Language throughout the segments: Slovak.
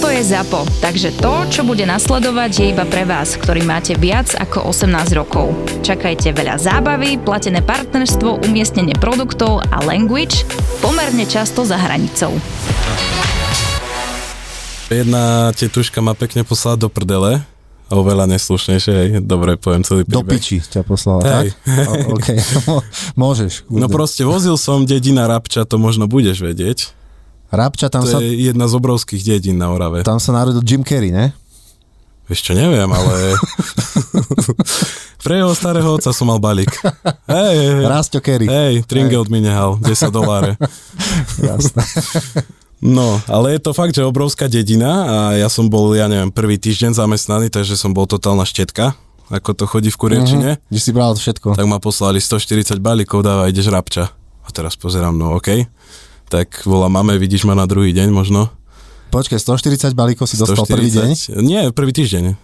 Toto je ZAPO, takže to, čo bude nasledovať, je iba pre vás, ktorý máte viac ako 18 rokov. Čakajte veľa zábavy, platené partnerstvo, umiestnenie produktov a language pomerne často za hranicou. Jedna tetuška ma pekne poslala do prdele, oveľa neslušnejšie, hej, dobre, poviem celý príbeh. Do piči ťa poslala, Hej. tak? O, OK, môžeš. No proste vozil som dedina Rabča, to možno budeš vedieť. Rabča, tam To sa, je jedna z obrovských dedín na Orave. tam sa narodil Jim Carrey, ne? Čo, neviem, ale... Pre jeho starého otca som mal balík. Hej, hej. Rasto Carrey. Hej, Tringelt mi nehal, 10 doláre. Jasné. No, ale je to fakt, že obrovská dedina a ja som bol, ja neviem, prvý týždeň zamestnaný, takže som bol totálna štetka, ako to chodí v kuriečine. Mhm, Že si bral všetko. Tak ma poslali 140 balíkov, dáva, ideš Rabča. A teraz pozerám, no okej. Tak volám mame, vidíš ma na druhý deň možno. Počkaj, 140 balíkov si dostal prvý deň? Nie, prvý týždeň.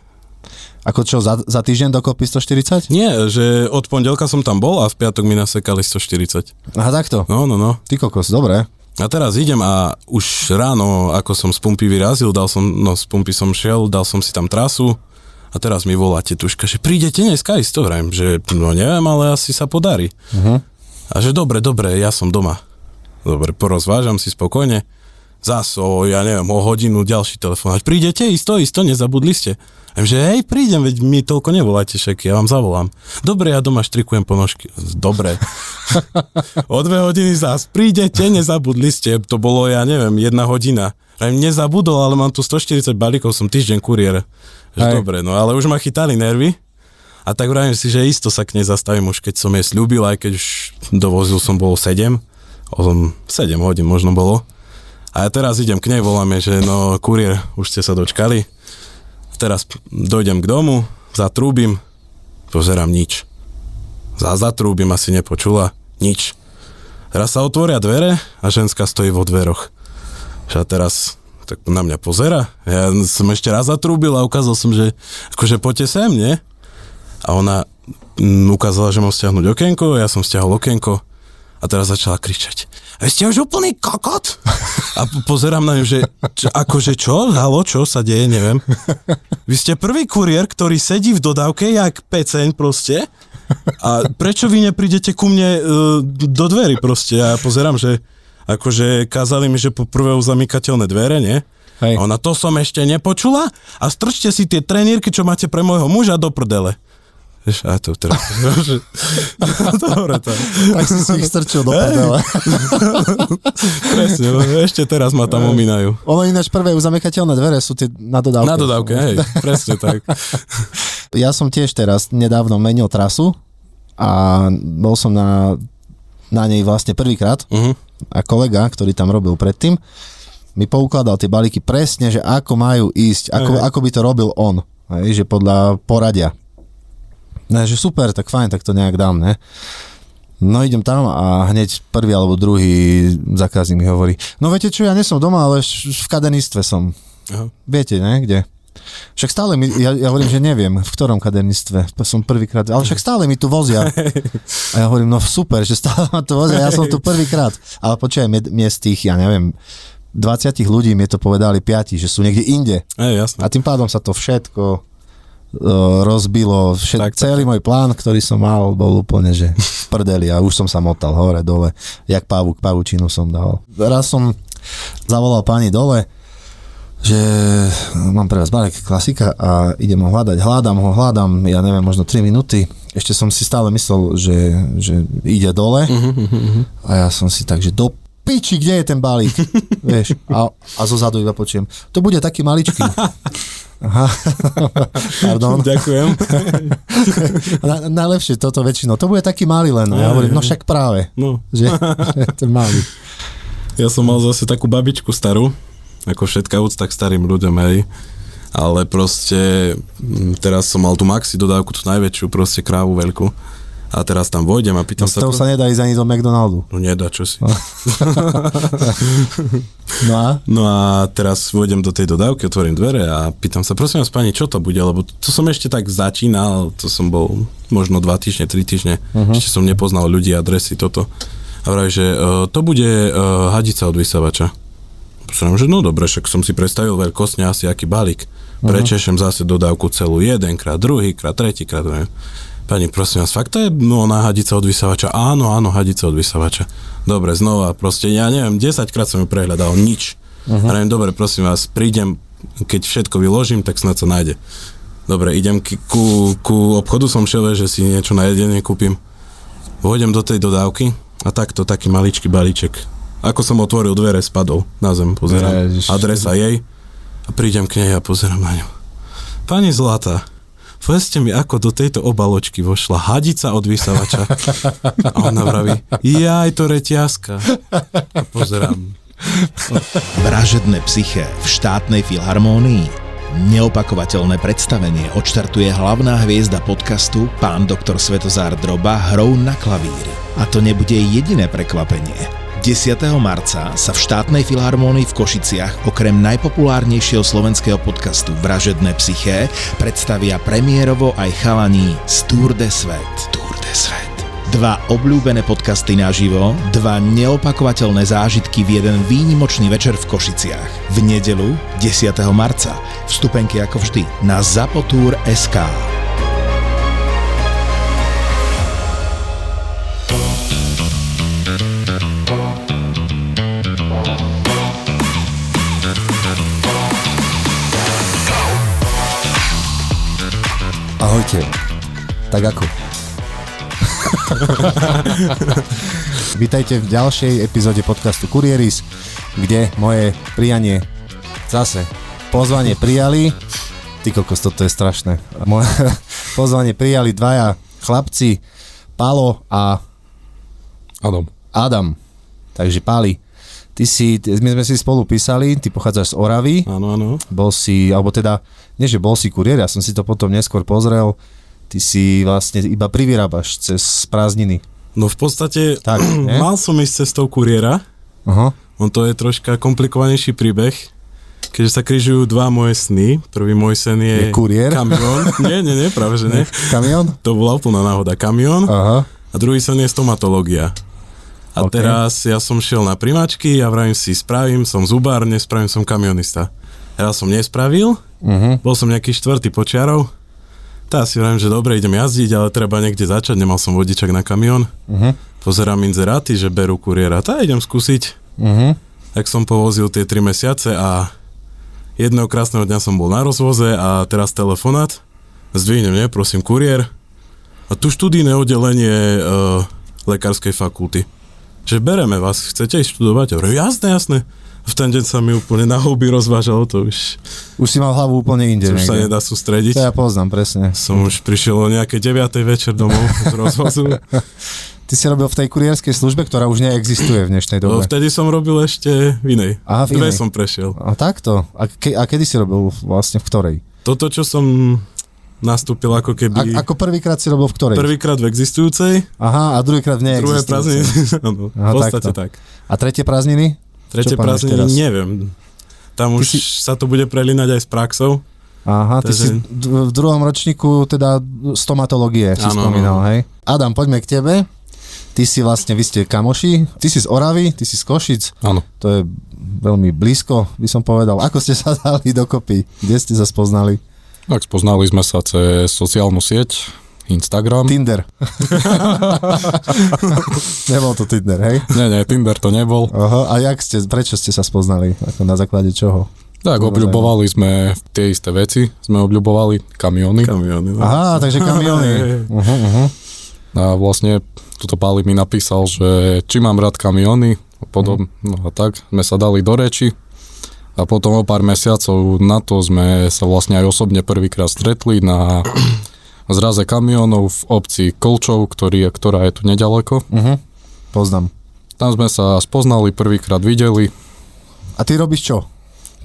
Ako čo, za, za týždeň dokopy 140? Nie, že od pondelka som tam bol a v piatok mi nasekali 140. Aha, takto. No, no, no. Ty kokos, dobre. A teraz idem a už ráno, ako som z pumpy vyrazil, dal som, no z pumpy som šiel, dal som si tam trasu a teraz mi volá tetuška, že prídete dneska isto, vrajím, že no neviem, ale asi sa podarí. Uh-huh. A že dobre, dobre, ja som doma. Dobre, porozvážam si spokojne. Zas o, ja neviem, o hodinu ďalší telefonát. Prídete isto, isto, nezabudli ste. A že hej, prídem, veď mi toľko nevoláte však, ja vám zavolám. Dobre, ja doma štrikujem ponožky. Dobre. o dve hodiny zás, prídete, nezabudli ste. To bolo, ja neviem, jedna hodina. A nezabudol, ale mám tu 140 balíkov, som týždeň kuriér. Že dobre, no ale už ma chytali nervy. A tak vravím si, že isto sa k nej zastavím už keď som jej slúbil, aj keď už dovozil som bol 7, o 7 hodín možno bolo. A ja teraz idem k nej, voláme, že no kuriér, už ste sa dočkali. Teraz dojdem k domu, zatrúbim, pozerám nič. Za zatrúbim, asi nepočula, nič. Teraz sa otvoria dvere a ženská stojí vo dveroch. A teraz tak na mňa pozera. Ja som ešte raz zatrúbil a ukázal som, že akože poďte sem, nie? A ona mm, ukázala, že mám stiahnuť okienko, ja som stiahol okienko a teraz začala kričať. Vy ste už úplný kokot? A po- pozerám na ňu, že čo, akože čo? Halo, čo sa deje, neviem. Vy ste prvý kuriér, ktorý sedí v dodávke, jak peceň proste. A prečo vy neprídete ku mne uh, do dverí proste? A ja pozerám, že akože kázali mi, že poprvé uzamykateľné dvere, nie? Hej. A ona, to som ešte nepočula a strčte si tie trenírky, čo máte pre môjho muža do prdele. Vieš, a to teraz... Dobre, to... Tak si si ich strčil do prdele. Presne, ešte teraz ma tam omínajú. Ono ináč prvé uzamykateľné dvere sú tie na dodávke. Na dodávke, hej, presne tak. Ja som tiež teraz nedávno menil trasu a bol som na, na nej vlastne prvýkrát Uh-huh. a kolega, ktorý tam robil predtým, mi poukladal tie balíky presne, že ako majú ísť, ako, Hej. ako by to robil on, hej, že podľa poradia. Ne, že super, tak fajn, tak to nejak dám, ne? No idem tam a hneď prvý alebo druhý zákazník mi hovorí, no viete čo, ja nie som doma, ale v kadenistve som. Aha. Viete, ne, kde? Však stále mi, ja, ja hovorím, že neviem, v ktorom kaderníctve, som prvýkrát, ale však stále mi tu vozia. A ja hovorím, no super, že stále ma tu vozia, ja som tu prvýkrát. Ale počkaj, mne, mne z tých, ja neviem, 20 ľudí mi to povedali 5, že sú niekde inde. Hej, jasné. A tým pádom sa to všetko rozbilo, všet, Tak, tak, celý môj plán, ktorý som mal, bol úplne, že v prdeli a už som sa motal hore, dole, jak pavúk, pavučinu som dal. Raz som zavolal pani dole, že mám pre vás balík klasika a idem ho hľadať. Hľadám ho, hľadám, ja neviem, možno 3 minúty. Ešte som si stále myslel, že, že ide dole a ja som si tak, že do piči, kde je ten balík? Vieš, a, a zo zadu iba počujem, to bude taký maličký. Aha, pardon. Ďakujem. Na, najlepšie toto väčšinou, to bude taký malý len. A ja hovorím, no však práve, No, že, že ten malý. ja som mal zase takú babičku starú, ako všetká úcta k starým ľuďom, hej. Ale proste, teraz som mal tú maxi dodávku, tú najväčšiu, proste krávu veľkú. A teraz tam vojdem a No pýtam z sa... toho sa nedá ísť ani do McDonaldu. No nedá, čo si. No a? No a teraz vôjdem do tej dodávky, otvorím dvere a pýtam sa, prosím vás pani, čo to bude, lebo to som ešte tak začínal, to som bol možno dva týždne, tri týždne, uh-huh. ešte som nepoznal ľudí, adresy, toto. A vraví, že uh, to bude uh, hadica od vysavača. Som, že no dobre, však som si predstavil veľkostne asi aký balík. Prečešem zase dodávku celú jedenkrát, druhýkrát, tretíkrát. neviem. Pani, prosím vás, fakt to je no, na hadica od vysavača? Áno, áno, hadica od vysavača. Dobre, znova, proste, ja neviem, 10 krát som ju prehľadal, nič. Uh-huh. Neviem, dobre, prosím vás, prídem, keď všetko vyložím, tak snad sa nájde. Dobre, idem k- ku, ku obchodu som šiel, že si niečo na jedenie kúpim. Vôjdem do tej dodávky a takto, taký maličký balíček. Ako som otvoril dvere, spadol na zem, pozerám. Ježiš. Adresa jej a prídem k nej a pozerám na ňu. Pani Zlata, povedzte mi, ako do tejto obaločky vošla hadica od vysavača. A ona vraví, jaj, to reťazka. A pozerám, Vražedné psyché v štátnej filharmónii. Neopakovateľné predstavenie odštartuje hlavná hviezda podcastu pán doktor Svetozár Droba hrou na klavíri. A to nebude jediné prekvapenie. 10. marca sa v štátnej filharmónii v Košiciach okrem najpopulárnejšieho slovenského podcastu Vražedné psyché predstavia premiérovo aj chalaní z Tour de Svet. Tour de Svet. Dva obľúbené podcasty naživo, dva neopakovateľné zážitky v jeden výnimočný večer v Košiciach. V nedelu 10. marca. Vstupenky ako vždy na Zapotur.sk. Ahojte. Tak ako? Vítajte v ďalšej epizóde podcastu Kurieris, kde moje prijanie zase pozvanie prijali. Ty kokos, toto je strašné. Moje pozvanie prijali dvaja chlapci, Palo a Adam. Adam. Takže Pali, ty si, my sme si spolu písali, ty pochádzaš z Oravy, Áno, áno. bol si, alebo teda, nie že bol si kuriér, ja som si to potom neskôr pozrel, ty si vlastne iba privyrábaš cez prázdniny. No v podstate Tak, mal som ísť cestou kuriéra, Aha. on to je troška komplikovanejší príbeh, keďže sa križujú dva moje sny. Prvý môj sen je... Je kuriér? Kamión. nie, nie, nie, práve že nie. Kamión? To bola úplná náhoda. Kamión. Aha. A druhý sen je stomatológia. A OK. okay. teraz ja som šiel na primačky a vravím si, spravím som zubár, nespravím som kamionista. Raz som nespravil, Uh-huh. bol som nejaký štvrtý počiarov, tá si vravím, že dobre, idem jazdiť, ale treba niekde začať, nemal som vodičak na kamión. Uh-huh. Pozerám inzeráty, že berú kuriéra, tá idem skúsiť. Uh-huh. Tak som povozil tie 3 mesiace a jedného krásneho dňa som bol na rozvoze a teraz telefonát. Zdvihnem, nie, prosím, kuriér. A tu študijné oddelenie uh, lekárskej fakulty. Že bereme vás, chcete ísť študovať? Hovorím, jasné, jasné. V ten deň sa mi úplne na houby rozvážalo, to už, Už si mal hlavu úplne inde. už sa nedá sústrediť. To ja poznám, presne. Som už prišiel o nejaké 9. večer domov z rozvozu. Ty si robil v tej kurierskej službe, ktorá už neexistuje v dnešnej No, dobe. vtedy som robil ešte v inej. Aha, v Dve inej. som prešiel. A takto? A, ke, a kedy si robil vlastne v ktorej? Toto, čo som nastúpil ako A, keby ako prvýkrát si robil v ktorej? prvýkrát v existujúcej, Aha, a druhýkrát v druhé neexistujúcej. prázdniny, áno, v podstate takto. tak. A tretie prázdniny? Tretie prázdniny, neviem. Tam už si- sa to bude prelinať aj s praxou. Aha, ty Takže- si d- v druhom ročníku teda stomatológie si Áno, spomínal, hej? Adam, poďme k tebe. Ty si vlastne, vy ste kamoši, ty si z Oravy, ty si z Košic, Áno. to je veľmi blízko, by som povedal. Ako ste sa dali dokopy? Kde ste sa spoznali? Tak spoznali sme sa cez sociálnu sieť Instagram. Tinder. Nebol to Tinder, hej? Nie, nie, Tinder to nebol. Aha, a jak ste, prečo ste sa spoznali? Ako na základe čoho? Tak, obľubovali sme tie isté veci. Sme obľubovali kamiony. Kamiony. No. Aha, takže kamiony. Uh-huh, uh-huh. A vlastne tuto Páli mi napísal, že či mám rád kamiony. A potom, no a tak, sme sa dali do reči. A potom o pár mesiacov na to sme sa vlastne aj osobne prvýkrát stretli na zraze kamionov v obci Kolčov, ktorý ktorá je tu nedaleko. uh-huh. Poznám. Tam sme sa spoznali, prvýkrát videli. A ty robíš čo?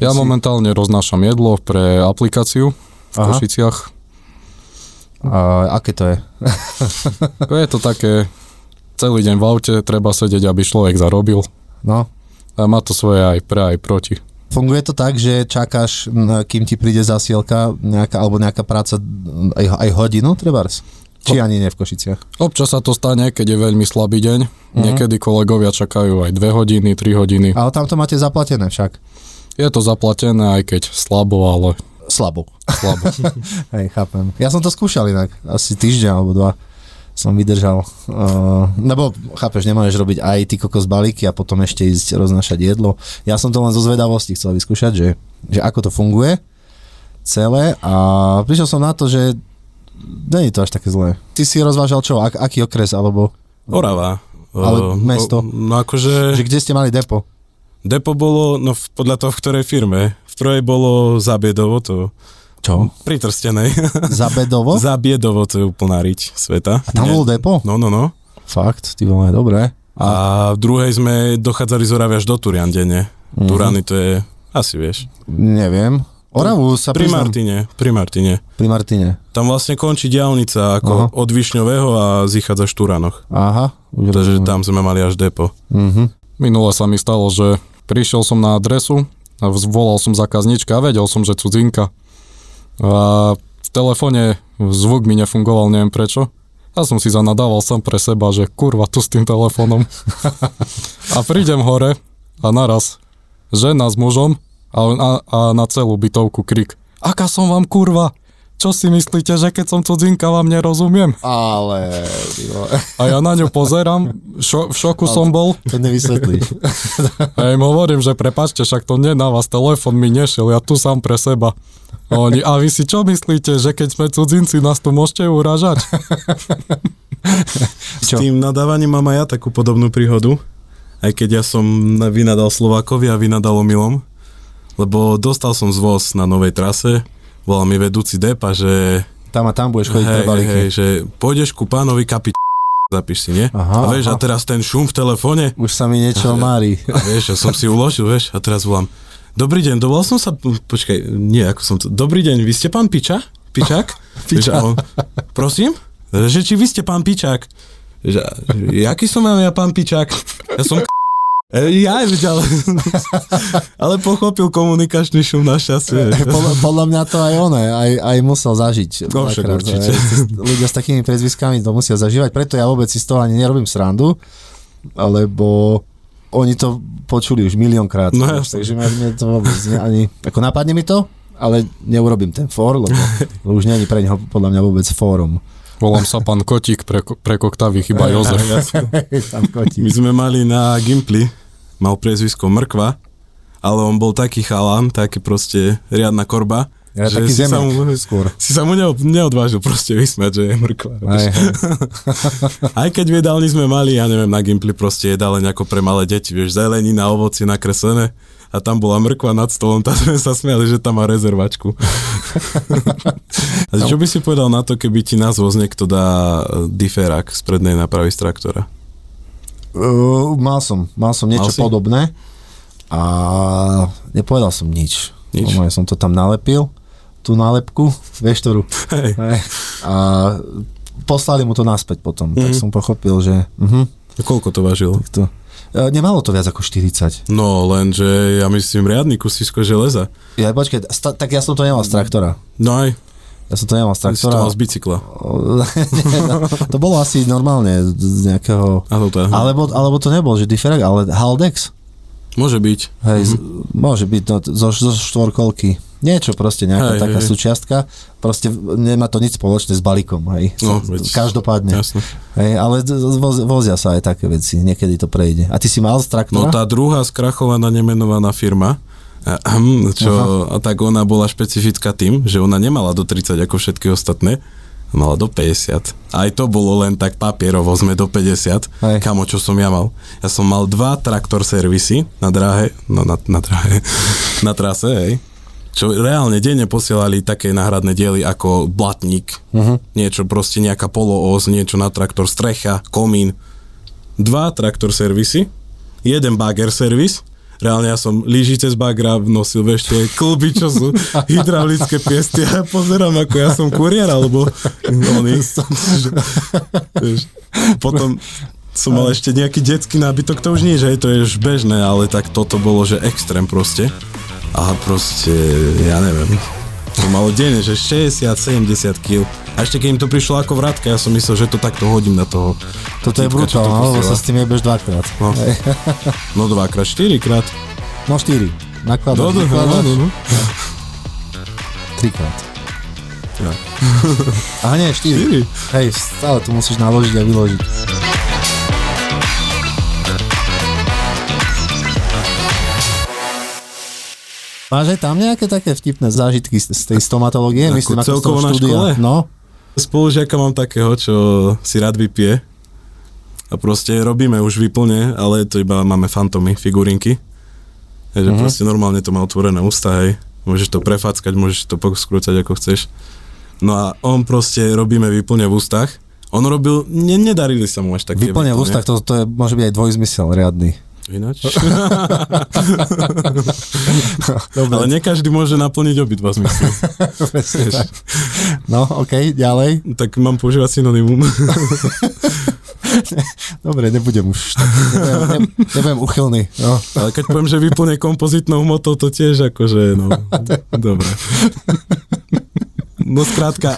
Ja Si- momentálne roznášam jedlo pre aplikáciu v Aha. Košiciach. A aké to je? Je to také, celý deň v aute, treba sedieť, aby človek zarobil. No, A má to svoje aj pre, aj proti. Funguje to tak, že čakáš, kým ti príde zasielka nejaká, alebo nejaká práca aj, aj hodinu, trebárs? Či ani nie v Košiciach? Občas sa to stane, keď je veľmi slabý deň. Mhm. Niekedy kolegovia čakajú aj 2 hodiny, 3 hodiny. Ale tam to máte zaplatené však. Je to zaplatené, aj keď slabo, ale Slabo. slabo. Hej, chápem. Ja som to skúšal inak, asi týždeň alebo dva som vydržal. Uh, lebo, chápeš, nemôžeš robiť aj ty kokos balíky a potom ešte ísť roznášať jedlo. Ja som to len zo zvedavosti chcel vyskúšať, že, že ako to funguje celé a prišiel som na to, že není to až také zlé. Ty si rozvážal čo, ak, aký okres, alebo Orava. Ale O, mesto? o, No akože... že kde ste mali depo? Depo bolo, no podľa toho, v ktorej firme. V prvej bolo Zabiedovo, to Čo? pri Trstenej. Zabedovo? Zabiedovo, to je úplná riť sveta. A tam bolo depo? No, no, no. Fakt, ty vole, dobre. A v druhej sme dochádzali z Oravy až do Turian denne. Mhm. Turany to je, asi vieš. Neviem. Oravu sa Pri priznám, Martine, pri Martine. pri Martine. Tam vlastne končí diálnica ako Aha. od Višňového a zichádza v Štúranoch. Aha. Už Takže rozumiem. tam sme mali až depo. Mhm. Minule sa mi stalo, že prišiel som na adresu a volal som zákaznička a vedel som, že cudzinka. A v telefóne zvuk mi nefungoval, neviem prečo. Ja som si zanadával sám pre seba, že kurva tu s tým telefónom. a prídem hore a naraz žena s mužom a, a, a na celú bytovku krik. Aká som vám kurva? Čo si myslíte, že keď som cudzinka vám nerozumiem? Ale... A ja na ňu pozerám, šo, v šoku som bol. To nevysvetlíš. A ja im hovorím, že prepačte, však to nie na vás, telefon mi nešiel, ja tu sám pre seba. A oni, a vy si čo myslíte, že keď sme cudzinci, nás tu môžete uražať? S Čo? tým nadávaním mám aj ja takú podobnú príhodu. Aj keď ja som na- vynadal Slovákovi a vynadal omylom. Lebo dostal som zvoz na novej trase. Volal mi vedúci depa, že Tam a tam budeš chodiť pre hej, balíky. hej, že pôjdeš ku pánovi kapiť zapíš si, nie? Aha, a vieš, aha. a teraz ten šum v telefóne, Už sa mi niečo mári. a vieš, ja som si uložil, vieš, a teraz volám, dobrý deň, dovolal som sa, počkaj, nie, ako som to, dobrý deň, vy ste pán Piča? Pičák? Vieš, a on, prosím? Že či vy ste pán Pičák? Že, jaký som ja, ja pán Pičák? Ja som Ja aj ale, ale pochopil komunikačný šum našťastie. podľa, podľa mňa to aj on, aj, aj musel zažiť. No, však určite. hej. Ľudia s takými prezviskami to musia zažívať, preto ja vôbec si z toho ani nerobím srandu, lebo oni to počuli už miliónkrát. No takže mňa, mňa to vôbec ne, ani, ako napadne mi to, ale neurobím ten for, lebo, lebo už není pre neho podľa mňa vôbec fórum. Volám sa pán Kotík, pre, pre koktavy chyba Jozef. Tam kotí. My sme mali na Gimply, mal priezvisko Mrkva, ale on bol taký chalán, taký proste riadna korba, Ja, taký si sa, mu, skôr. si sa mu neod, neodvážil proste vysmať, že je Mrkva. Aj. Aj keď v jedálni sme mali, ja neviem, na Gimply proste jedáleň ako pre malé deti, vieš, zelenina, ovoci nakreslené a tam bola mrkva nad stolom, tam sme sa smiali, že tam má rezervačku. a čo by si povedal na to, keby ti nás voz niekto dá e, diferák z prednej nápravy z traktora? Uh, mal som, mal som niečo Mal si? podobné a nepovedal som nič. Nič? Normálne som to tam nalepil, tú nálepku, vieš ktorú. Hej. Hej. A poslali mu to naspäť potom, tak Mhm. som pochopil, že uh-huh, A koľko to vážilo? to, e, nemalo to viac ako 40. No, lenže ja myslím riadny kusisko železa. Ja, počkaj, sta, tak ja som to nemal z traktora. No aj, Ja som to nemal z si to traktora. mal z bicykla. No, to bolo asi normálne z nejakého... Auta. Alebo, alebo to nebol, že Differek, ale Haldex. Môže byť. Hej, Mhm. mm-hmm. môže byť no, zo, zo štvorkolky. Niečo proste, nejaká Hej, taká hej, súčiastka. Proste nemá to nič spoločné s balíkom, hej. No, veď- Každopádne. Jasne. Hej, ale voz, vozia sa aj také veci, niekedy to prejde. A ty si mal z No traktora? tá druhá skrachovaná nemenovaná firma, čo, a tak ona bola špecifická tým, že ona nemala do 30 ako všetky ostatné, mala do 50. Aj to bolo len tak papierovo, sme do 50. Hej. Kamo, čo som ja mal? Ja som mal dva traktor servisy na dráhe, no na, na dráhe, na trase, hej. Čo reálne denne posielali také náhradné diely ako blatník, uh-huh. niečo proste nejaká poloos, niečo na traktor, strecha, komín. Dva traktor servisy, jeden bager servis, reálne ja som lyžice z bagra nosil, vieš, tie kluby, čo sú hydraulické piesty a ja pozerám, ako ja som kuriér, alebo oni. potom som mal ešte nejaký detský nábytok, to už nie, že to je už bežné, ale tak toto bolo, že extrém proste. A proste, ja neviem, to malo denne, že 60-70 kg. A ešte keď im to prišlo ako vrátka, ja som myslel, že to takto hodím na toho. Toto je typka, čo to brutálne, lebo sa s tým jebeš dvakrát. No. No dvakrát, štyrikrát. No štyri. Nakladaš, No, no, no, vykladaš, no, no. trikrát. Ja. A nie, štyri. Štyri. Hej, stále tu musíš naložiť a vyložiť. Máš aj tam nejaké také vtipné zážitky z z tej stomatológie? Ako Myslím, ako z toho na štúdia. škole? No, Spolužiaka mám takého, čo si rád vypije. A proste robíme už vyplne, ale to iba máme fantomy, figurinky. Takže Mhm. proste normálne to má otvorené ústa, hej. Môžeš to prefackať, môžeš to poskrúcať ako chceš. No a on proste robíme vyplne v ústach. On robil, ne, nedarili sa mu až také vyplne v ústach, to, to je, môže byť aj dvojzmysel riadny. Ináč. Ale nie každý môže naplniť obidva zmysly. No, OK, ďalej. tak mám používať synonymum. Dobre, nebudem už tak, nebudem, ne, nebudem uchylný. No. Ale keď poviem, že vyplne kompozitnou hmotou, to tiež akože, no, dobre. No skrátka,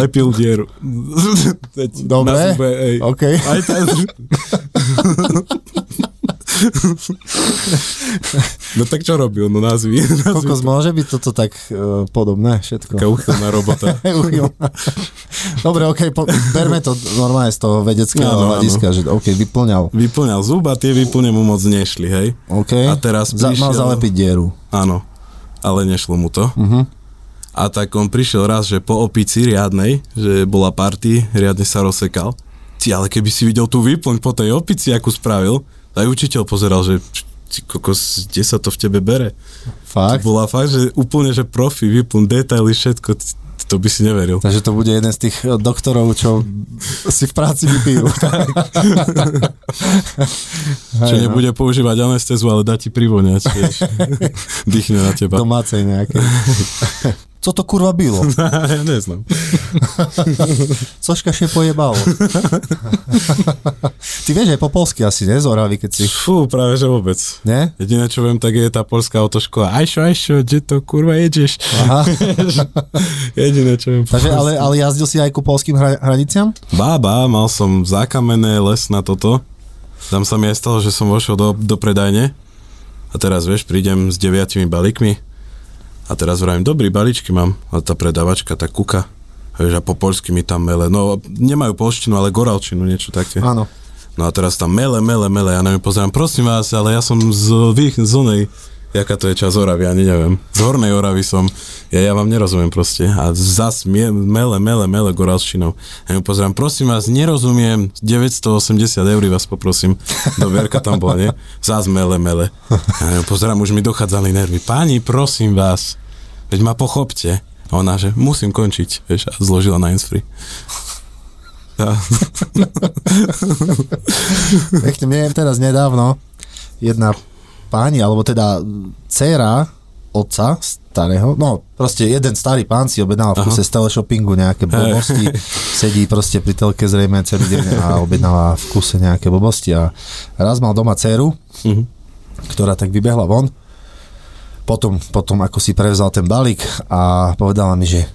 lepil dieru. Dobre. OK. Aj ten... No tak čo robil? No nazvi. nazvi Kokos, môže byť toto tak uh, podobné všetko? Taká uchylná robota. Dobre, OK, po, berme to normálne z toho vedeckého Áno, áno. hľadiska, že OK, vyplňal. Vyplňal zub a tie vyplne mu moc nešli, hej? OK. A teraz Za, mal prišiel- zalepiť dieru. Áno, ale nešlo mu to. Mhm. A tak on prišiel raz, že po opici riadnej, že bola party, riadne sa rozsekal. Ty, ale keby si videl tú výplň po tej opici, akú spravil, aj učiteľ pozeral, že ty kokos, kde sa to v tebe bere? Fakt? To bola fakt, že úplne, že profi, výplň, detaily, všetko, to by si neveril. Takže to bude jeden z tých eh, doktorov, čo si v práci vypijú. Čo Hej, no. nebude používať anestézu, ale dá ti privoňať. Dýchne na teba. Domácej nejaké. Co to kurva bylo? ja neznám. Cožka še pojebalo. Ty vieš aj po polsky asi, Oravy, keď si... Fú, práve že vôbec. Ne? Jediné, čo viem, tak je tá polská autoškola. Ajšo, ajšo, kde to kurva jedeš? Aha. Jediné, čo viem. Takže, ale, ale jazdil si aj ku polským hra- hraniciam? Bába, mal som zákamené les na toto. Tam sa mi aj stalo, že som vošiel do, do predajne. A teraz, vieš, prídem s deviatimi balíkmi. A teraz vravím, dobrý balíčky mám. A tá predavačka tak kúka. A Vieš, a po poľsky mi tam mele. No, nemajú polštinu, ale goralčinu, niečo také. Áno. No a teraz tam mele, mele, mele. Ja neviem, pozerám, prosím vás, ale ja som z, vých, z onej, jaká to je čas Oravy, ani neviem. Z Hornej Oravy som. Ja, ja vám nerozumiem proste. A zas mie, mele, mele, mele goralštinou. Ja mu pozerám, prosím vás, nerozumiem, 980 eur vás poprosím. Do Vierka tam bola, nie? Zas mele, mele. Ja mu pozerám, už mi dochádzali nervy. Páni, prosím vás, veď ma pochopte. A ona, že musím končiť, vieš, a zložila na handsfree. Ja. Pekne, mne teraz nedávno jedna páni, alebo teda dcéra otca starého, no proste jeden starý pán si objednal v kuse z teleshoppingu nejaké blbosti, sedí proste pri telke zrejme celý deň a objednáva v kuse nejaké blbosti a raz mal doma dceru, Mhm. ktorá tak vybehla von, potom, potom ako si prevzal ten balík a povedala mi, že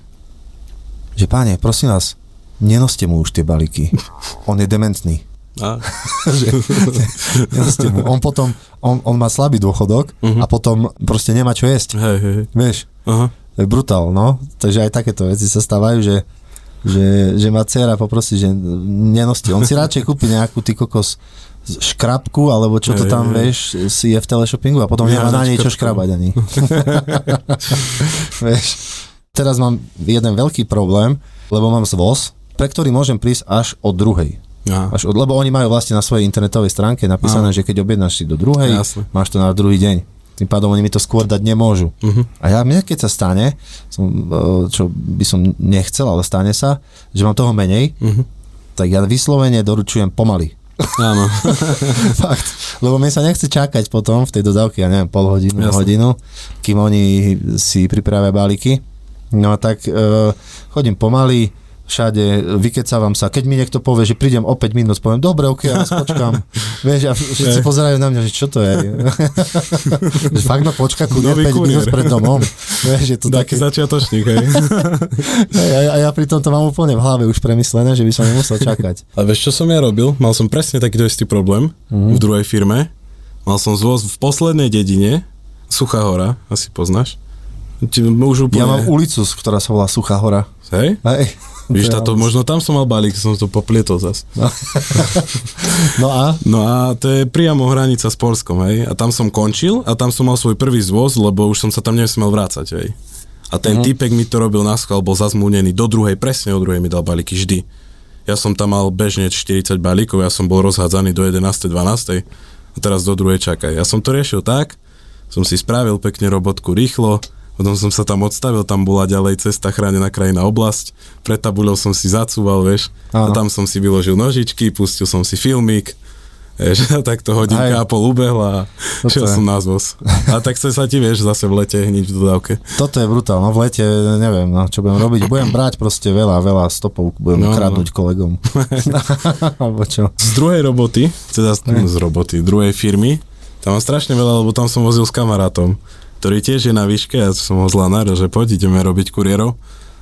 že páne, prosím vás, nenoste mu už tie balíky. On je dementný. A, že, nenoste mu. On potom, on, on má slabý dôchodok a potom proste nemá čo jesť. hej, hej. Vieš, Aha. to je brutál, no. Takže aj takéto veci sa stávajú, že, že, že ma dcera poprosí, že nenosti. On si radšej kúpi nejakú ty kokos škrabku, alebo čo to tam, hej. vieš, si je v teleshoppingu a potom nemá na niečo krpkou. škrabať ani. vieš. Teraz mám jeden veľký problém, lebo mám zvoz, pre ktorý môžem prísť až od druhej. Ja. Až od, lebo oni majú vlastne na svojej internetovej stránke napísané, že keď objednáš si do druhej, Jasne. máš to na druhý deň. Tým pádom oni mi to skôr dať nemôžu. Mhm. A ja mne, keď sa stane, som, e, čo by som nechcel, ale stane sa, že mám toho menej, Mhm. tak ja vyslovene doručujem pomaly. Áno. Fakt. Lebo mi sa nechce čakať potom v tej dodávke, ja neviem, pol hodinu, Jasne. hodinu, kým oni si pripravia balíky. No a tak e, chodím pomaly, všade, vykecávam sa. Keď mi niekto povie, že prídem o 5 minút, poviem, dobre, ok, ja vás počkam. Vieš, a všetci pozerajú na mňa, že čo to je. že fakt ma Nový 5 minút pred domom. Vieš, je to Taký také... začiatočník, hej. A, ja, a ja pri tom to mám úplne v hlave už premyslené, že by som nemusel čakať. A vieš, čo som ja robil? Mal som presne takýto istý problém Mhm. v druhej firme. Mal som zvoz v poslednej dedine, Suchá hora, asi poznáš. Už úplne... Ja mám ulicu, ktorá sa volá Suchá hora. Hej? Hej. Víš, táto, možno tam som mal balík, som to poplietol zas. No a? No a to je priamo hranica s Polskom, hej. A tam som končil a tam som mal svoj prvý zvoz, lebo už som sa tam nesmel vrácať, hej. A ten uh-huh. typek mi to robil na schvál, bol zazmúnený do druhej, presne o druhej mi dal balíky vždy. Ja som tam mal bežne 40 balíkov, ja som bol rozhádzaný do 11. 12. A teraz do druhej čakaj. Ja som to riešil tak, som si spravil pekne robotku rýchlo, potom som sa tam odstavil, tam bola ďalej cesta chránená krajina oblasť, pred tabuľou som si zacúval, vieš, Áno. a tam som si vyložil nožičky, pustil som si filmík, vieš, a takto hodinka Aj. a pol ubehla a šiel som na zvoz. A tak chce sa ti, vieš, zase v lete hniť v dodávke. Toto je brutál, no v lete neviem, no, čo budem robiť. Budem brať proste veľa, veľa stopov, budem no, No, no. kradnúť kolegom. Alebo čo? Z druhej roboty, teda z, z roboty, druhej firmy, tam mám strašne veľa, lebo tam som vozil s kamarátom, ktorý tiež je na výške, ja som ho zlanáril, že poď, ideme robiť kuriérov.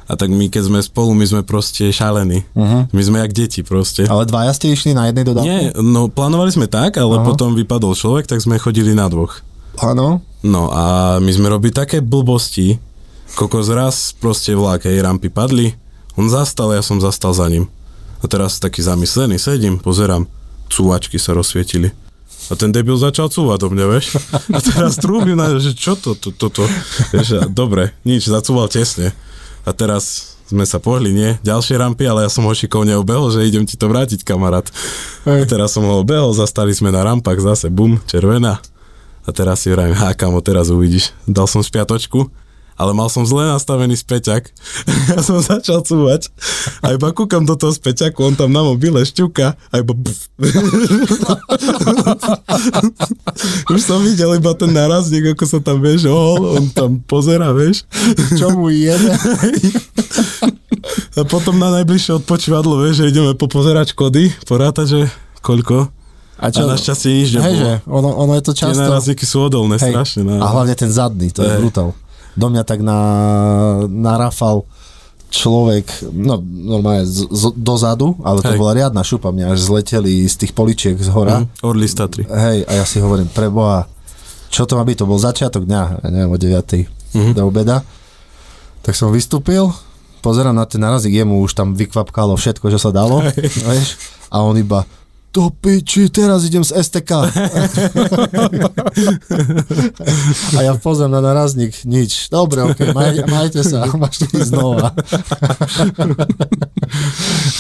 A tak my, keď sme spolu, my sme proste šalení. Uh-huh. My sme jak deti proste. Ale dvaja ste išli na jednej dodávke? Nie, no plánovali sme tak, ale Aha. potom vypadol človek, tak sme chodili na dvoch. Áno. No a my sme robili také blbosti, kokos raz proste vlak, hej, rampy padli, on zastal, ja som zastal za ním. A teraz taký zamyslený, sedím, pozerám, cúvačky sa rozsvietili. A ten debil začal cúvať do mňa, vieš? A teraz trúbim na že čo to, to, to, to. Vieš, dobre, nič, zacúval tesne. A teraz sme sa pohli, nie? Ďalšie rampy, ale ja som ho šikovne obehol, že idem ti to vrátiť, kamarát. A teraz som ho obehol, zastali sme na rampách zase, bum, červená. A teraz si vrajím, ha, kamo, teraz uvidíš. Dal som spiatočku, ale mal som zle nastavený späťak. ja som začal cúvať a iba kúkam do toho späťaku, on tam na mobile šťuka a iba. Už som videl iba ten narazník, ako sa tam, vieš, ohol, on tam pozera, vieš. Čo mu jede? A potom na najbližšie odpočívadlo, vieš, že ideme popozerať škody, porátať, že koľko. A A našťastie nič Hej, nebolo. že ono, ono je to Tie často... narazníky sú odolné, Hej, strašne. no. A hlavne ten zadný, to je Hej. brutál. Do mňa tak na, narafal človek, no normálne z, z, dozadu, ale to Hej. bola riadna šupa, mňa až zleteli z tých poličiek z hora. Mhm, Orly z Tatry. Hej, a ja si hovorím, preboha, čo to má byť? To bol začiatok dňa, ja neviem, o 9. Mhm. do obeda. Tak som vystúpil, pozerám na ten narazík, jemu už tam vykvapkalo všetko, čo sa dalo, vieš, a on iba, do piči, teraz idem z STK. a ja pozriem na narazník, nič. Dobre, ok, maj, majte sa, máš ísť znova.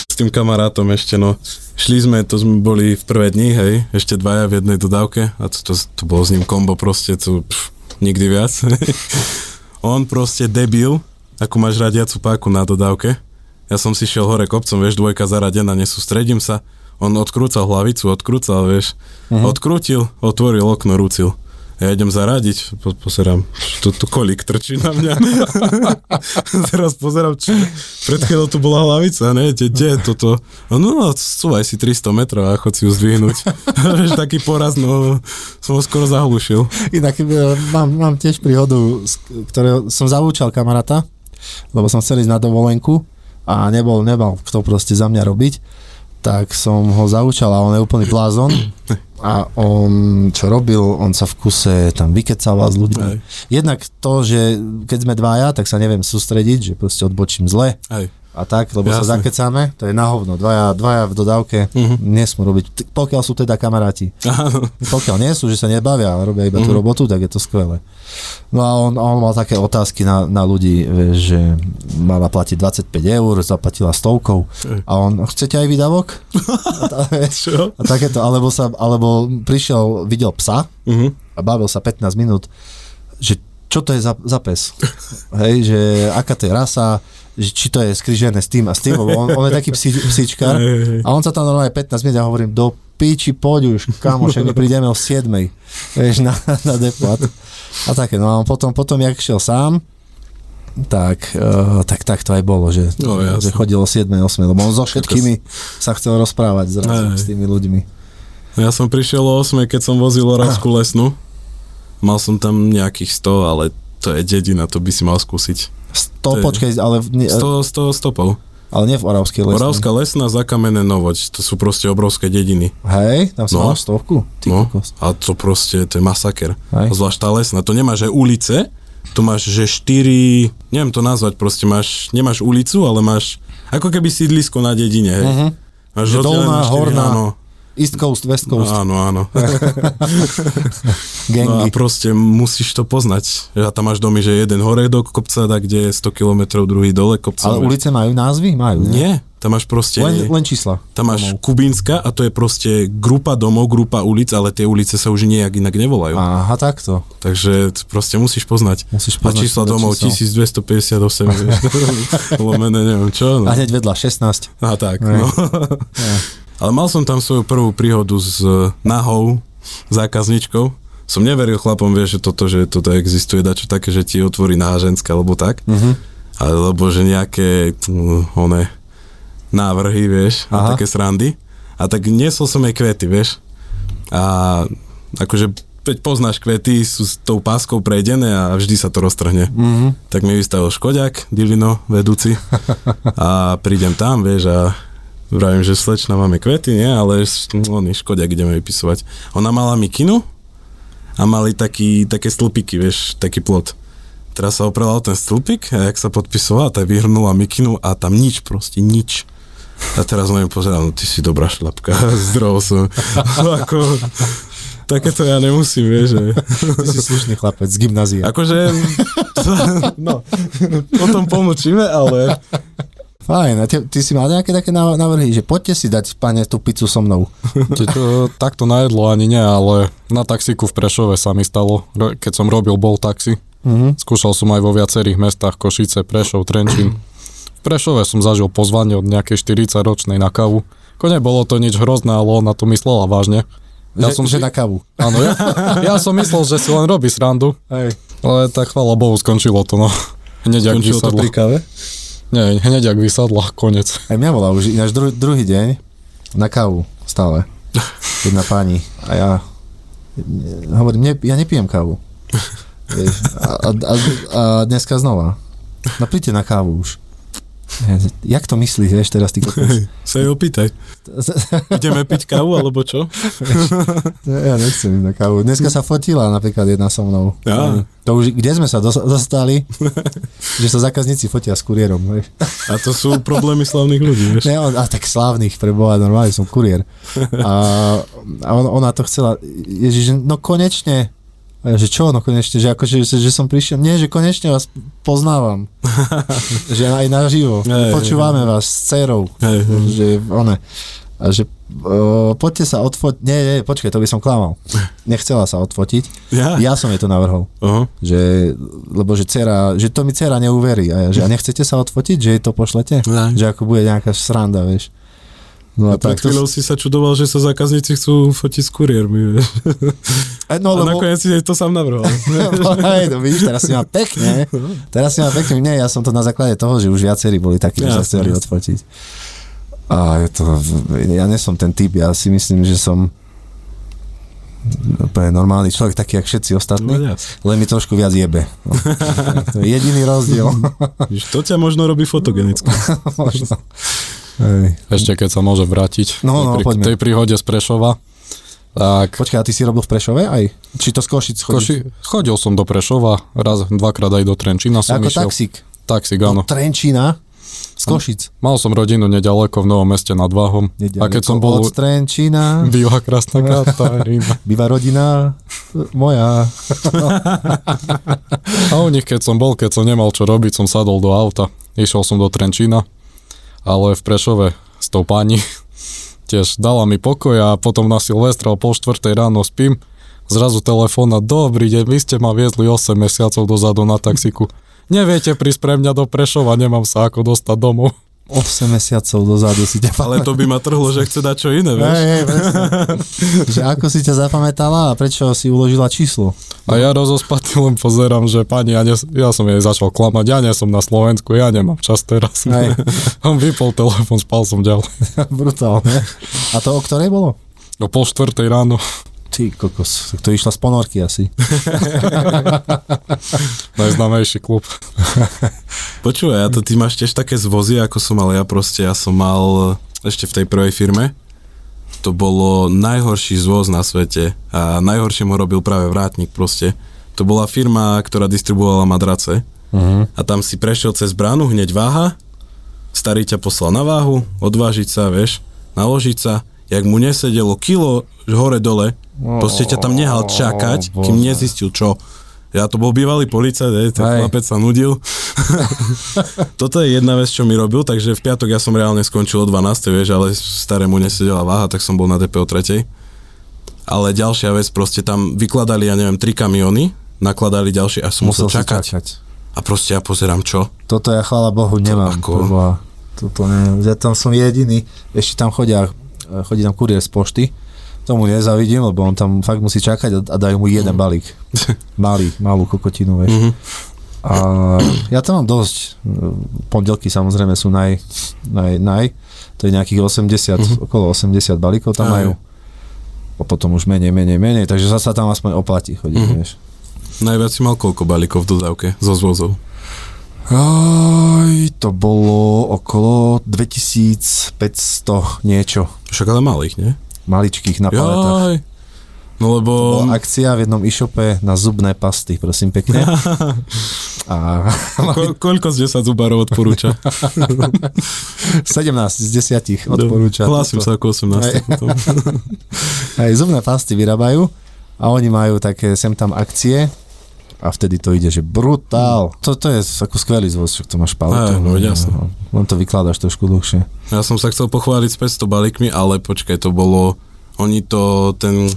S tým kamarátom ešte, no. Šli sme, to sme boli v prvé dni, hej, ešte dvaja v jednej dodávke a to, to, to bolo s ním kombo proste, to pff, nikdy viac. On proste debil, ako máš radiacu páku na dodávke. Ja som si šiel hore kopcom, vieš, dvojka zaradená, nesústredím sa. On odkrúcal hlavicu, odkrúcal, vieš. Uh-huh. Odkrútil, otvoril okno, rúcil. Ja idem zaradiť, po, pozerám, tu, tu kolík trčí na mňa. Teraz pozerám, čo, pred chvíľou tu bola hlavica, ne, kde, kde je toto? No, no, súvaj si 300 metrov a chod si ju zdvihnúť. Vieš, taký poraz, no, som ho skoro zahlušil. Inak e, mám, mám tiež príhodu, z ktorého som zavúčal kamaráta, lebo som chcel ísť na dovolenku a nebol, nebol kto proste za mňa robiť, tak som ho zaučal a on je úplný blázon a on čo robil, on sa v kuse tam vykecával s ľuďmi. Hej. Jednak to, že keď sme dvaja, tak sa neviem sústrediť, že proste odbočím zle Hej. A tak, lebo sa Jasne. zakecáme, to je na hovno. Dvaja, dvaja v dodávke uh-huh. nesmú robiť, t- pokiaľ sú teda kamaráti. Áno. Pokiaľ nie sú, že sa nebavia, ale robia iba tú Mhm. robotu, tak je to skvelé. No a on, on mal také otázky na, na ľudí, že mala platiť 25 eur, zaplatila stovkou a on, chcete aj výdavok? A, a takéto, alebo, sa, alebo prišiel, videl psa Uh-huh. a bavil sa 15 minút, že čo to je za, za pes? Hej, že aká to je rasa, či to je skrižené s tým a s tým, lebo on, on je taký psi, hej. a on sa tam normálne 15 minút, ja hovorím, do piči, poď už, kamo, však my prídeme o 7. Vieš, na, na depot. A také, no a potom, potom, jak šiel sám, tak, uh, tak, tak to aj bolo, že, No, jasne. že chodil o 7. 8. lebo on so všetkými sa chcel rozprávať zrazu Hej. s tými ľuďmi. Ja som prišiel o 8, keď som vozil oravskú lesnú. Mal som tam nejakých 100, ale to je dedina, to by si mal skúsiť. 100, To je- počkaj, ale, v- nie, 100, 100 stopov. ale nie v Oravskej lesnej. Oravská lesná, zakamené novoď, to sú proste obrovské dediny. Hej, tam si No. mal stovku? Ty No, kokos. a to proste, to je masaker. Hej. Zvlášť tá lesná, to nemáš aj ulice, tu máš, že štyri, neviem to nazvať, proste máš, nemáš ulicu, ale máš ako keby sídlisko na dedine, hej. Mhm. Máš dolná, horná, áno, East Coast, West Coast, áno, áno. No a gangy. proste musíš to poznať. Ja tam máš domy, že jeden hore do kopca, tak kde je 100 km, druhý dole kopca. ale ulice majú názvy? Majú, nie? Nie, tam máš proste... Len, len čísla. Tam máš domov. Kubínska a to je proste grupa domov, grupa ulic, ale tie ulice sa už nejak inak nevolajú. Aha, takto. Takže proste musíš poznať. Musíš a poznať čísla podľa domov čísel. 1258, vieš, lomené, neviem čo. No. A hneď vedľa 16. A tak, Hej. no. Ale mal som tam svoju prvú príhodu s e, nahou zákazničkou. Som neveril chlapom, vieš, že toto, že toto existuje, dačo také, že ti otvorí nahá ženská, alebo tak. Mhm. Alebo že nejaké, mm, one, návrhy, vieš, Aha. a také srandy. A tak niesol som jej kvety, vieš. A akože veď poznáš kvety, sú s tou páskou prejdené a vždy sa to roztrhne. Mhm. Tak mi vystavil Škodiak, Divino, vedúci. A prídem tam, vieš, a vravím, že slečna máme kvety, nie, ale s- oný Škodiak ideme vypisovať. Ona mala mikinu a mali taký, také stĺpiky, vieš, taký plot. Teraz sa oprela o ten stĺpik a jak sa podpisovala, tak vyhrnula mikinu a tam nič, proste nič. A teraz na ňu pozerám, no ty si dobrá šlapka, zdrovo som. Ako, takéto ja nemusím, vieš, že... Ty si slušný chlapec z gymnázia. Akože, no, potom pomlčíme, ale Fajn, a ty, ty si mal nejaké také návrhy, že poďte si dať, pane, tú pizzu so mnou. To- Takto na jedlo ani nie, ale na taxíku v Prešove sa mi stalo, keď som robil bol taxi. Mhm. Skúšal som aj vo viacerých mestách, Košice, Prešov, Trenčín. V Prešove som zažil pozvanie od nejakej 40-ročnej na kávu. Ko nebolo to nič hrozné, ale ona to myslela vážne. Ja že, som že si- na kávu. Áno, ja, ja som myslel, že si len robí srandu, Hej. ale tak chvála Bohu, skončilo to, no. Hneď skončilo to pri káve. Nie, hneď ak vysadla, konec. Aj mňa volá už ináč dru- druhý deň na kávu stále. Jedna pani. A ja hovorím, ne, ja nepijem kávu. Vieš, a, a, a, a dneska znova. No príďte na kávu už. Ja, Jak to myslíš, vieš, teraz ty kokos? Sa jej opýtaj. Ideme piť kávu, alebo čo? Ja nechcem na kávu. Dneska sa fotila napríklad jedna so mnou. Ja. To už, kde sme sa dos- dostali? že sa zákazníci fotia s kuriérom. Vieš. A to sú problémy slavných ľudí, vieš. Ne, on, a tak slávnych, pre Boha, normálne som kuriér. A, a on, ona to chcela, ježiš, no konečne, a ja, že čo, no konečne, že akože, že, som prišiel, nie, že konečne vás poznávam. že aj naživo, Hej, počúvame vás s dcerou, hej. že one, a že o, poďte sa odfotiť, nie, nie, počkaj, to by som klamal. Nechcela sa odfotiť, Ja? ja som jej to navrhol, Aha. že, lebo že dcera, že to mi dcera neuverí, a ja, že a nechcete sa odfotiť, že jej to pošlete? Ne. Že ako bude nejaká sranda, vieš. No A pred chvíľou si sa čudoval, že sa zákazníci chcú fotiť s kuriérmi. E, No, A lebo... nakoniec si to sám navrhol. Hej, no vidíš, teraz si ma pekne. Teraz si ma pekne. Nie, ja som to na základe toho, že už viacerí boli takí, že sa chceli odfotiť. A je to, ja nie som ten typ, ja si myslím, že som úplne normálny človek, taký, jak všetci ostatní, No, len mi trošku viac jebe. No. To je jediný rozdiel. To ťa možno robí fotogenicky. Možno. Hej. Ešte keď sa môže vrátiť No, no, tej, poďme. tej príhode z Prešova. Tak Počkaj, a ty si robil v Prešove aj? Či to z Košic? Koši, chodil som do Prešova, raz, dvakrát aj do Trenčína som Ako išiel. taxík. Taxík, Do áno. Trenčína? Z Košic. Mal som rodinu nedaleko v Novom meste nad Váhom. A keď som bol... Od Trenčína Býva krásna Katarína. býva rodina moja. A u nich, keď som bol, keď som nemal čo robiť, som sadol do auta. Išiel som do Trenčína, ale v Prešove s tou pani tiež dala mi pokoj a potom na Silvestra o pol štvrtej ráno spím. Zrazu telefón a dobrý deň, vy ste ma viezli 8 mesiacov dozadu na taxiku. Neviete prísť pre mňa do Prešova, nemám sa ako dostať domov. 8 mesiacov dozadu si ťa Ale to by ma trhlo, že chce dať čo iné, vieš? Hej, hej, že ako si ťa zapamätala a prečo si uložila číslo? A ja rozospatý len pozerám, že pani, ja, nes, ja som jej začal klamať, ja nie som na Slovensku, ja nemám čas teraz. Hej. On vypol telefon, spal som ďalej. Brutálne. A to o ktorej bolo? O pol štvrtej ráno. Ty kokos, to išla z ponorky asi. Najznámejší klub. Počúvaj, a to ty máš tiež také zvozy, ako som mal ja proste, ja som mal ešte v tej prvej firme, to bolo najhorší zvoz na svete a najhoršie mu robil práve vrátnik proste. To bola firma, ktorá distribuovala madrace uh-huh. a tam si prešiel cez bránu, hneď váha, starý ťa poslal na váhu, odvážiť sa, vieš, naložiť sa, jak mu nesedelo kilo hore-dole, proste ťa tam nehal čakať, kým nezistil čo. Ja to bol bývalý policajt, ten chlapec sa nudil. Toto je jedna vec, čo mi robil, takže v piatok ja som reálne skončil o 12, vieš, ale starému nesedela váha, tak som bol na DP o 3. Ale ďalšia vec, proste tam vykladali, ja neviem, tri kamiony, nakladali ďalšie a som musel, si čakať. čakať. A proste ja pozerám, čo? Toto ja chvála Bohu nemám. ako? To bola, toto ne, ja tam som jediný, ešte tam chodia, chodí tam kuriér z pošty, tomu nezavidím, lebo on tam fakt musí čakať a, a dajú mu jeden balík. Malý, malú kokotinu, vieš. Mhm. A ja tam mám dosť. Pondelky samozrejme sú naj, naj, naj. To je nejakých 80, okolo 80 balíkov tam Aj. majú. A potom už menej, menej, menej, takže zasa tam aspoň oplatí chodiť, vieš. Najviac si mal koľko balíkov v dodávke zo zvozov? Aj, to bolo okolo 2500 niečo. Však ale malých, nie? Maličkých na paletách. Jaj. No lebo... Bola akcia v jednom e-shope na zubné pasty, prosím pekne. A Ko- koľko z 10 zubárov odporúča? 17 z 10 odporúča. Hlásim sa ako 18. potom. Hej, zubné pasty vyrábajú a oni majú také sem tam akcie a vtedy to ide, že brutál. Toto je ako skvelý zvoz, však to máš. Hej, no. Len to vykladáš trošku dlhšie. Ja som sa chcel pochváliť s 500 balíkmi, ale počkaj, to bolo... Oni to, ten...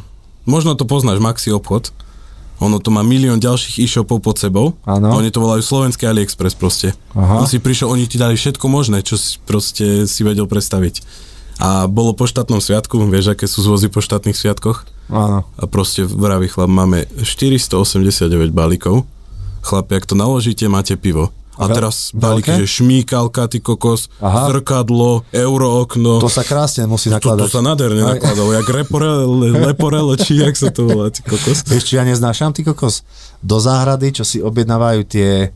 Možno to poznáš, Maxi obchod. Ono to má milión ďalších e-shopov pod sebou. Áno. Oni to volajú slovenský AliExpress proste. Aha. On si prišiel, oni ti dali všetko možné, čo si proste si vedel predstaviť. A bolo po štátnom sviatku, vieš, aké sú zvozy po štátnych sviatkoch? Áno. A proste vraví chlap, máme 489 balíkov. Chlapi, ak to naložíte, máte pivo. A Veľ- teraz balíky, že šmíkalka, ty kokos, Aha. zrkadlo, eurookno. To sa krásne musí to, nakladať. to sa nádherne Aj. nakladalo, jak reporele, leporelo, či jak sa to volá, ty kokos. Vieš, čo ja neznášam, ty kokos? Do záhrady, čo si objednávajú tie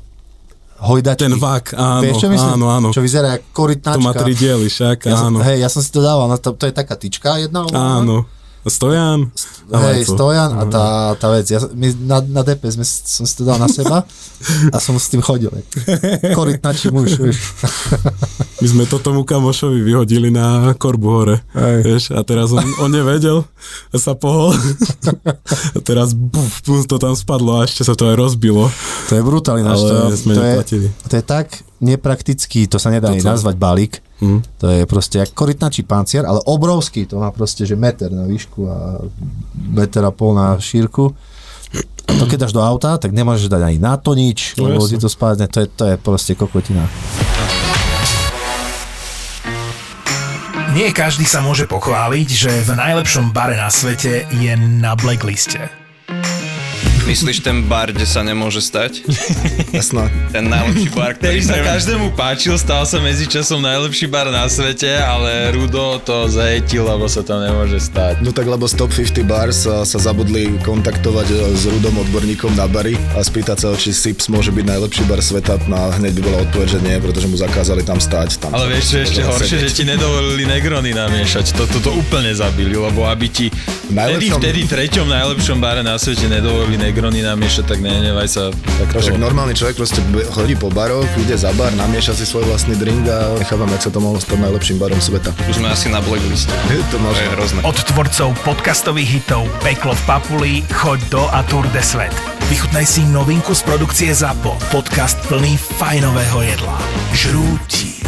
hojdačky. Ten vák, áno, Vieš, čo myslím? áno, áno. Čo vyzerá ako korytnačka. To má tri diely, však, ja som. Hej, ja som si to dával, no to, to je taká tyčka jedna. Áno. Stojan. Hej, stojan a tá, tá vec. Ja, my na, na DP sme, som si to dal na seba a som s tým chodil. Korytnačí muž, vieš. My sme to tomu kamošovi vyhodili na korbu hore. Hej. Vieš, a teraz on, on nevedel a sa pohol. A teraz buf, buf, to tam spadlo a ešte sa to aj rozbilo. To je brutálne. Ale to, sme to, je, to je tak nepraktický, to sa nedá ani nazvať balík. Hm. To je proste jak korytnačí pancier, ale obrovský. To má proste, že meter na výšku a meter a pol na šírku. A to keď dáš do auta, tak nemôžeš dať ani na to nič, No lebo ti to spadne. To je, to je proste kokotina. Nie každý sa môže pochváliť, že v najlepšom bare na svete je na blackliste. Myslíš ten bar, kde sa nemôže stať? Jasno. Ten najlepší bar, ktorý Ktorý sa neviem- každému páčil, stal sa medzičasom najlepší bar na svete, ale Rudo to zajetil, lebo sa tam nemôže stať. No tak lebo z Top 50 Bars sa, sa zabudli kontaktovať e, s Rudom odborníkom na bary a spýtať sa, či Sips môže byť najlepší bar sveta. No a hneď by bola odpoveď, že nie, pretože mu zakázali tam stať. Tam Ale vieš čo je ešte horšie, že ti nedovolili Negrony namiešať. Toto to úplne zabili, lebo aby ti vtedy, vtedy treťom najlepšom bare na svete nedovolili Negrony namiešať, tak nenevaj sa. Tak však normálny človek proste chodí po baroch, ide za bar, namieša si svoj vlastný drink a nechávam, jak sa to mohlo stať najlepším barom sveta. Už sme asi na blackliste. to To je hrozné. Od tvorcov podcastových hitov Peklo v Papuli, Choď do a Tour de Svet. Vychutnaj si novinku z produkcie ZAPO. Podcast plný fajnového jedla. Žrúti.